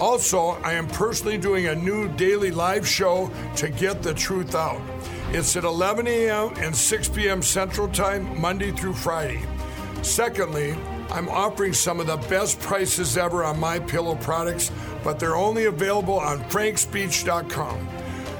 Also, I am personally doing a new daily live show to get the truth out. It's at 11 a.m. and 6 p.m. Central Time, Monday through Friday. Secondly, I'm offering some of the best prices ever on my pillow products, but they're only available on frankspeech.com.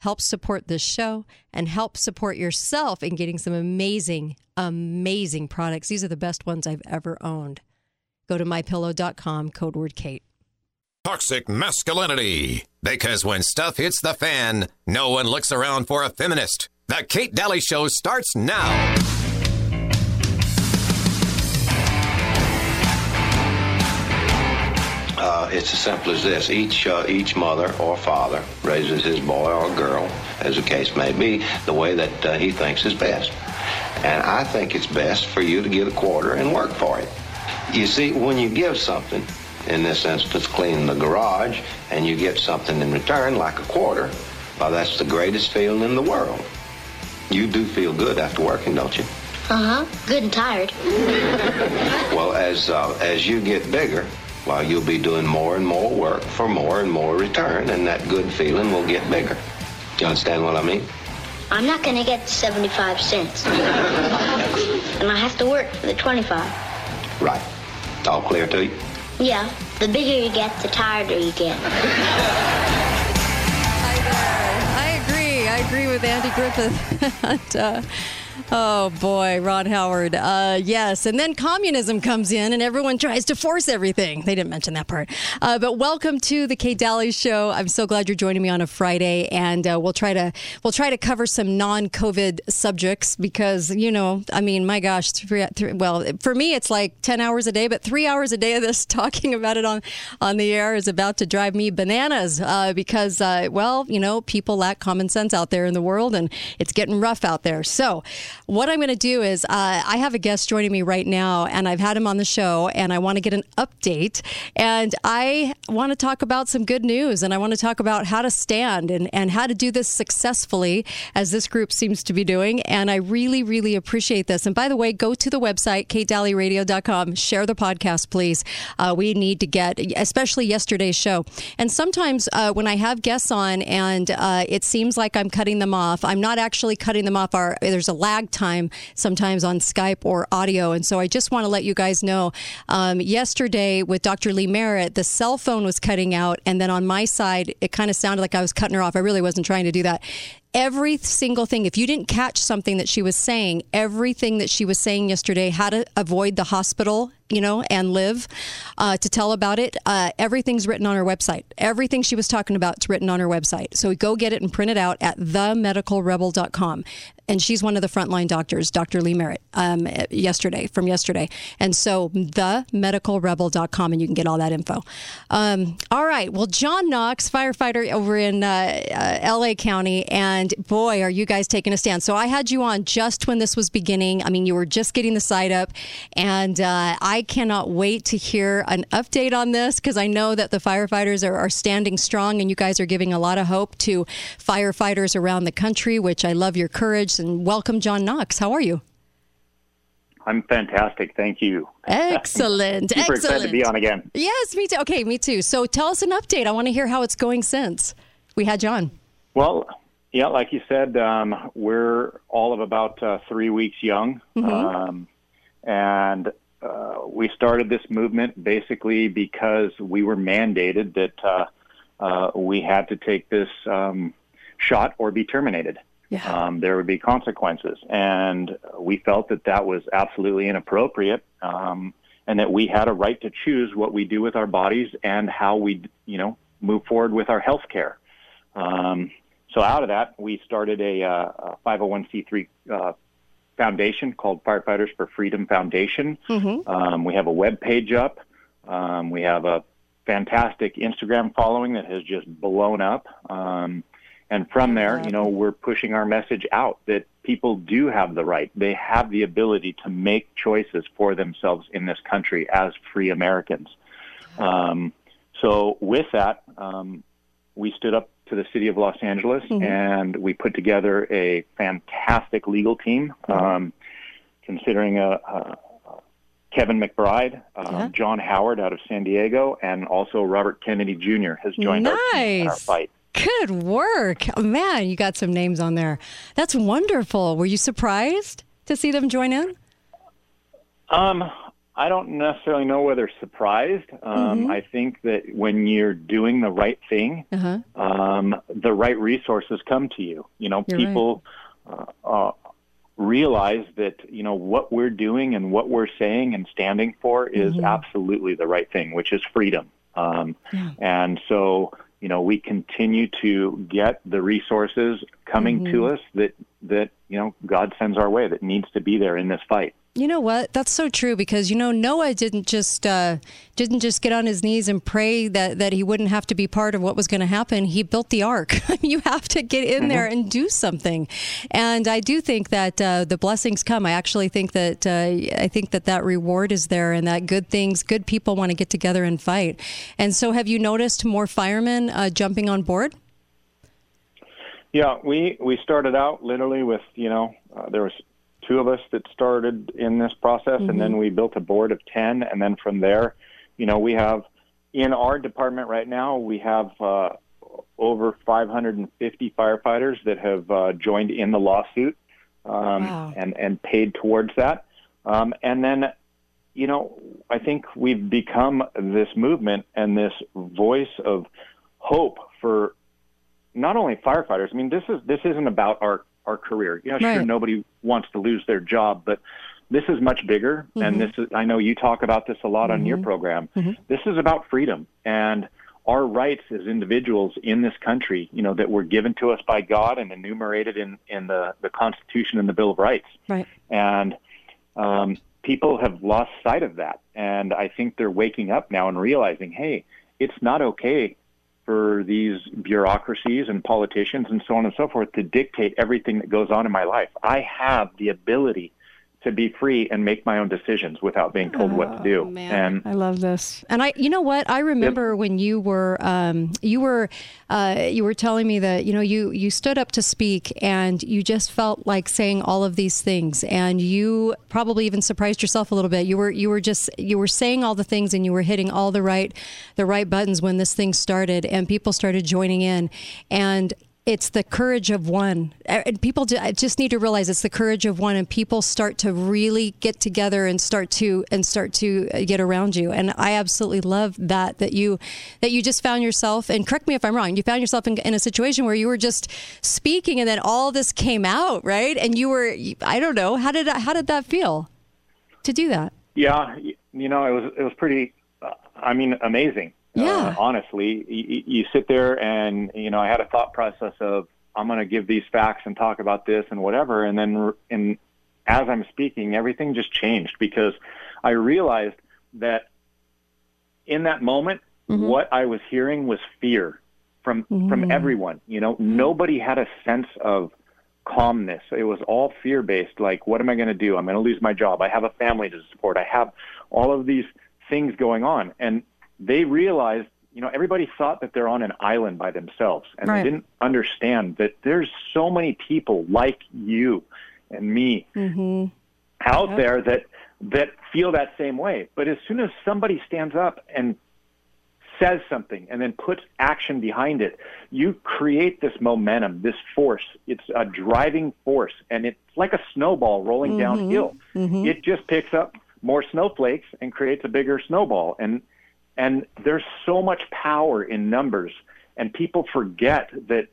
help support this show, and help support yourself in getting some amazing, amazing products. These are the best ones I've ever owned. Go to mypillow.com, code word KATE. Toxic masculinity. Because when stuff hits the fan, no one looks around for a feminist. The Kate Dalley Show starts now. Uh, it's as simple as this. Each uh, each mother or father raises his boy or girl, as the case may be, the way that uh, he thinks is best. And I think it's best for you to get a quarter and work for it. You see, when you give something, in this instance, clean the garage, and you get something in return, like a quarter, well, that's the greatest feeling in the world. You do feel good after working, don't you? Uh huh. Good and tired. Well, as uh, as you get bigger, well, you'll be doing more and more work for more and more return, and that good feeling will get bigger. You understand what I mean? I'm not gonna get 75 cents. and I have to work for the 25. Right. All clear to you? Yeah. The bigger you get, the tireder you get. I agree. I agree with Andy Griffith. and, uh, oh boy, Ron Howard. Uh, yes, and then communism comes in, and everyone tries to force everything. They didn't mention that part. Uh, but welcome to the Kate Dalley Show. I'm so glad you're joining me on a Friday, and uh, we'll try to we'll try to cover some non-COVID subjects because you know, I mean, my gosh, three, three, well, for me it's like ten hours a day, but three hours a day of this talking about it on on the air is about to drive me bananas uh, because, uh, well, you know, people lack common sense out there in the world, and it's getting rough out there. So, what I'm going to do is uh, I have a guest joining me right now, and I've had him on the show, and I want to get an update, and I want to talk about some good news, and I want to talk about how to stand and and how to do this successfully, as this group seems to be doing, and I really, really appreciate this. And by the way, go to the website katedalleyradio.com, share the podcast, please. Uh, we need to get, especially yesterday's show, and sometimes uh, when I have guests on, and uh, it seems like I'm cutting them off, I'm not actually cutting them off. Our there's a lag time sometimes on Skype or audio, and so I just want to let you guys know. Um, yesterday with Dr. Lee Merritt, the cell phone was cutting out, and then on my side, it kind of sounded like I was cutting her off. I really wasn't trying to do that every single thing if you didn't catch something that she was saying everything that she was saying yesterday how to avoid the hospital you know and live uh, to tell about it uh, everything's written on her website. Everything she was talking about is written on her website. So go get it and print it out at themedicalrebel.com and she's one of the frontline doctors dr lee merritt um, yesterday from yesterday. And so themedicalrebel.com and you can get all that info. Um, all right. Well john knox firefighter over in uh, uh, la county and boy are you guys taking a stand. So i had you on just when this was beginning. I mean you were just getting the site up. And uh, i cannot wait to hear an update on this because i know that the firefighters are, are standing strong and you guys are giving a lot of hope to firefighters around the country which i love your courage and welcome john knox. How are you? I'm fantastic. Thank you. excellent. Super excellent excited to be on again. yes me too. Okay me too. So tell us an update. I want to hear how it's going since. We had john. Well, yeah, like you said, um, we're all of about uh, three weeks young. Um, and uh, we started this movement basically because we were mandated that uh, uh, we had to take this um, shot or be terminated. Yeah. um, there would be consequences. And we felt that that was absolutely inappropriate, um, and that we had a right to choose what we do with our bodies and how we, you know, move forward with our health care. Um, so out of that, we started a, uh, a 501c3 uh, foundation called Firefighters for Freedom Foundation. Um, we have a web page up. Um, we have a fantastic Instagram following that has just blown up. Um, and from there, you know, we're pushing our message out that people do have the right. They have the ability to make choices for themselves in this country as free Americans. Um, so with that, um, we stood up to the city of Los Angeles and we put together a fantastic legal team, um, considering a, a Kevin McBride, um, Yeah. John Howard out of San Diego, and also Robert Kennedy Jr. has joined our team in our Nice. fight. Good work. Oh, man, you got some names on there. That's wonderful. Were you surprised to see them join in? Um, I don't necessarily know whether surprised. Um, Mm-hmm. I think that when you're doing the right thing, Uh-huh. um, the right resources come to you. You know, You're right. people uh, uh, realize that you know what we're doing and what we're saying and standing for is Mm-hmm. absolutely the right thing, which is freedom. Um, And so, you know, we continue to get the resources coming to Mm-hmm. us that that you know God sends our way that needs to be there in this fight. You know what? That's so true because you know Noah didn't just uh, didn't just get on his knees and pray that that he wouldn't have to be part of what was going to happen. He built the ark. you have to get in there and do something, and I do think that uh, the blessings come. I actually think that uh, I think that that reward is there, and that good things, good people want to get together and fight. And so, have you noticed more firemen uh, jumping on board? Yeah, we we started out literally with you know uh, there was two of us that started in this process, and then we built a board of ten, and then from there, you know, we have in our department right now we have uh, over 550 firefighters that have uh, joined in the lawsuit um, Wow. and and paid towards that, um, and then. You know, I think we've become this movement and this voice of hope for not only firefighters. I mean, this is this isn't about our our career. Yeah, sure, Right. nobody wants to lose their job, but this is much bigger. And mm-hmm. this is I know you talk about this a lot on your mm-hmm. program. Mm-hmm. This is about freedom and our rights as individuals in this country. You know that were given to us by God and enumerated in in the the Constitution and the Bill of Rights Right. and um, people have lost sight of that. And I think they're waking up now and realizing, hey, it's not okay for these bureaucracies and politicians and so on and so forth to dictate everything that goes on in my life. I have the ability to be free and make my own decisions without being told what to do. And I love this. And I, you know what? I remember when you were, um, you were, uh, you were telling me that you know you you stood up to speak and you just felt like saying all of these things, and you probably even surprised yourself a little bit. You were you were just you were saying all the things and you were hitting all the right the right buttons when this thing started, and people started joining in, and it's the courage of one. And people just need to realize it's the courage of one, and people start to really get together and start to and start to uh, get around you. And I absolutely love that that you that you just found yourself. And correct me if I'm wrong. You found yourself in, in a situation where you were just speaking, and then all this came out, right? And you were I don't know how did how did that feel to do that? Yeah, you know, it was it was pretty. Uh, I mean, amazing. Uh, yeah. Uh, honestly, you, you sit there and you know, I had a thought process of I'm going to give these facts and talk about this and whatever, and then in as I'm speaking, everything just changed because I realized that in that moment, mm-hmm. what I was hearing was fear from from mm-hmm. everyone. You know, mm-hmm. nobody had a sense of calmness. It was all fear based. Like, what am I going to do? I'm going to lose my job. I have a family to support. I have all of these things going on, and they realized. You know, everybody thought that they're on an island by themselves, and Right. they didn't understand that there's so many people like you and me mm-hmm. out there that that feel that same way. But as soon as somebody stands up and says something and then puts action behind it, you create this momentum, this force. It's a driving force, and it's like a snowball rolling downhill. Mm-hmm. Mm-hmm. It just picks up more snowflakes and creates a bigger snowball. And and there's so much power in numbers, and people forget that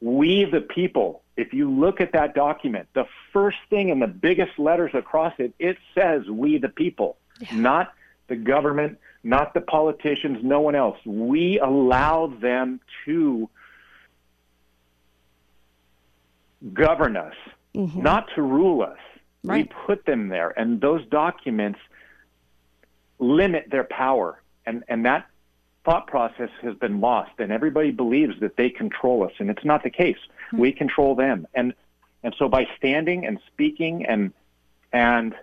We the people. If you look at that document, the first thing in the biggest letters across it, it says we the people, not the government, not the politicians, no one else. We allow them to govern us, mm-hmm. not to rule us. Right. We put them there, and those documents limit their power, and and that thought process has been lost, and everybody believes that they control us, and it's not the case. Hmm. We control them, and and so by standing and speaking and and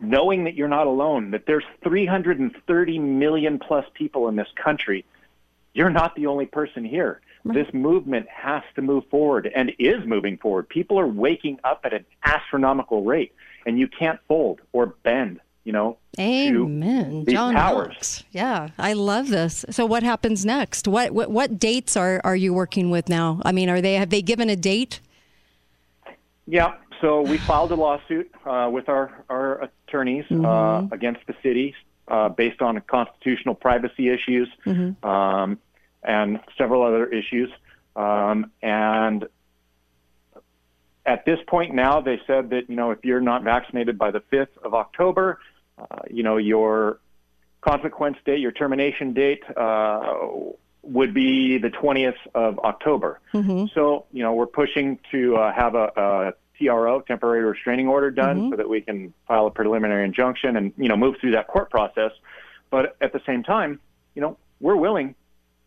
knowing that you're not alone, that there's 330 million plus people in this country, you're not the only person here. This movement has to move forward and is moving forward. People are waking up at an astronomical rate, and you can't fold or bend, you know, Amen. these John powers. Knox. Yeah, I love this. So what happens next? What what, what dates are, are you working with now? I mean, are they have they given a date? Yeah. So we filed a lawsuit uh, with our, our attorneys uh, against the city uh, based on constitutional privacy issues um, and several other issues. Um, and at this point now, they said that you know if you're not vaccinated by the 5th of October, uh, you know your consequence date, your termination date uh, would be the 20th of October. So, you know, we're pushing to uh, have a, a TRO, temporary restraining order done so that we can file a preliminary injunction and, you know, move through that court process. But at the same time, you know, we're willing.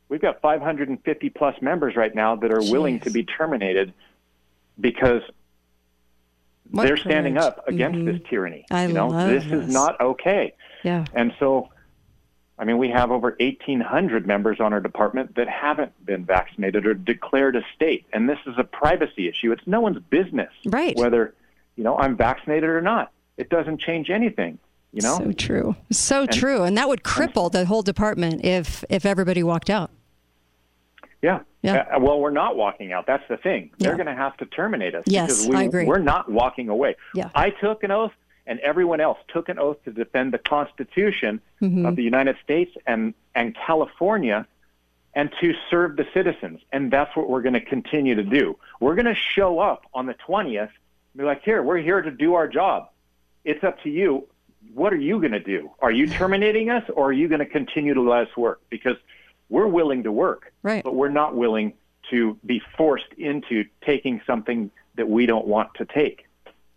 We've got 550 plus members right now that are willing to be terminated because What they're standing up against this mm-hmm. tyranny. I you know, love this this. is not okay. Yeah. And so, I mean, we have over 1,800 members on our department that haven't been vaccinated or declared a state. And this is a privacy issue. It's no one's business Right. whether, you know, I'm vaccinated or not. It doesn't change anything, you know? So true. So true. And that would cripple the whole department if if everybody walked out. Yeah. Yeah. Uh, well, we're not walking out. That's the thing. They're Yeah. going to have to terminate us Yes, because we, I agree. we're not walking away. Yeah. I took an oath, and everyone else took an oath to defend the Constitution Mm-hmm. of the United States and, and California and to serve the citizens. And that's what we're going to continue to do. We're going to show up on the 20th and be like, here, we're here to do our job. It's up to you. What are you going to do? Are you terminating us or are you going to continue to let us work? Because we're willing to work, Right. but we're not willing to be forced into taking something that we don't want to take.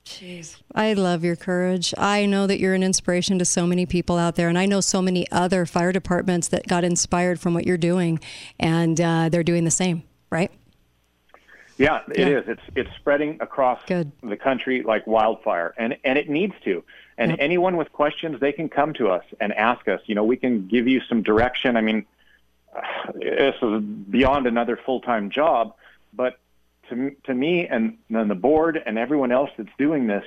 Jeez. I love your courage. I know that you're an inspiration to so many people out there, and I know so many other fire departments that got inspired from what you're doing, and uh, they're doing the same, right? Yeah, it Yeah. is. It's it's spreading across Good. the country like wildfire, and and it needs to. And Yep. anyone with questions, they can come to us and ask us. You know, we can give you some direction. I mean, this is beyond another full time job, but to to me and then the board and everyone else that's doing this,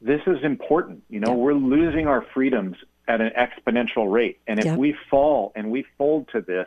this is important. You know, we're losing our freedoms at an exponential rate, and if Yep. we fall and we fold to this.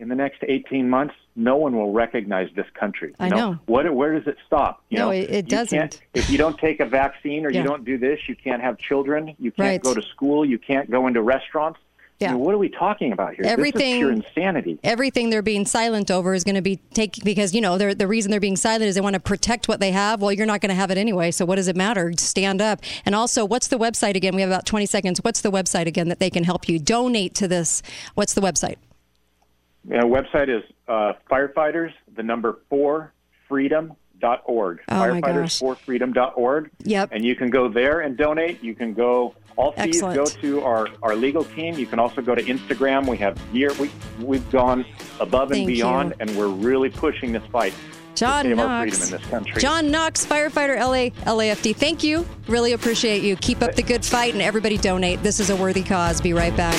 In the next 18 months, no one will recognize this country. You I know. What, where does it stop? You No, know, it- it doesn't. If you don't take a vaccine or Yeah. you don't do this, you can't have children. You can't Right. go to school. You can't go into restaurants. I Yeah. mean, what are we talking about here? Everything- This is pure insanity. Everything they're being silent over is going to be taken because you know they're, the reason they're being silent is they want to protect what they have. Well, you're not going to have it anyway, so what does it matter? Stand up. And also, what's the website again? We have about 20 seconds. What's the website again that they can help you donate to this? What's the website? The website is uh, firefighters, the number four, freedom.org. Oh, my firefighters gosh. for freedom.org. Yep. And you can go there and donate. You can go, all fees Excellent. go to our, our legal team. You can also go to Instagram. We have year, we, we've gone above and Thank beyond, you. and we're really pushing this fight John to save our Knox. freedom in this country. John Knox, firefighter, LA, LAFD. Thank you. Really appreciate you. Keep up the good fight and everybody donate. This is a worthy cause. Be right back.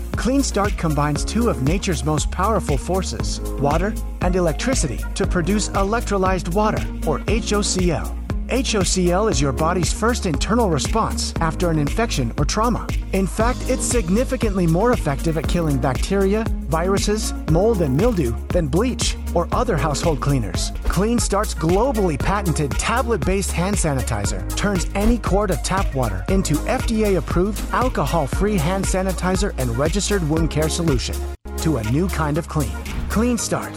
Clean Start combines two of nature's most powerful forces, water and electricity, to produce electrolyzed water, or HOCl. HOCl is your body's first internal response after an infection or trauma. In fact, it's significantly more effective at killing bacteria, viruses, mold, and mildew than bleach or other household cleaners. Clean Start's globally patented tablet based hand sanitizer turns any quart of tap water into FDA approved alcohol free hand sanitizer and registered wound care solution to a new kind of clean. Clean Start.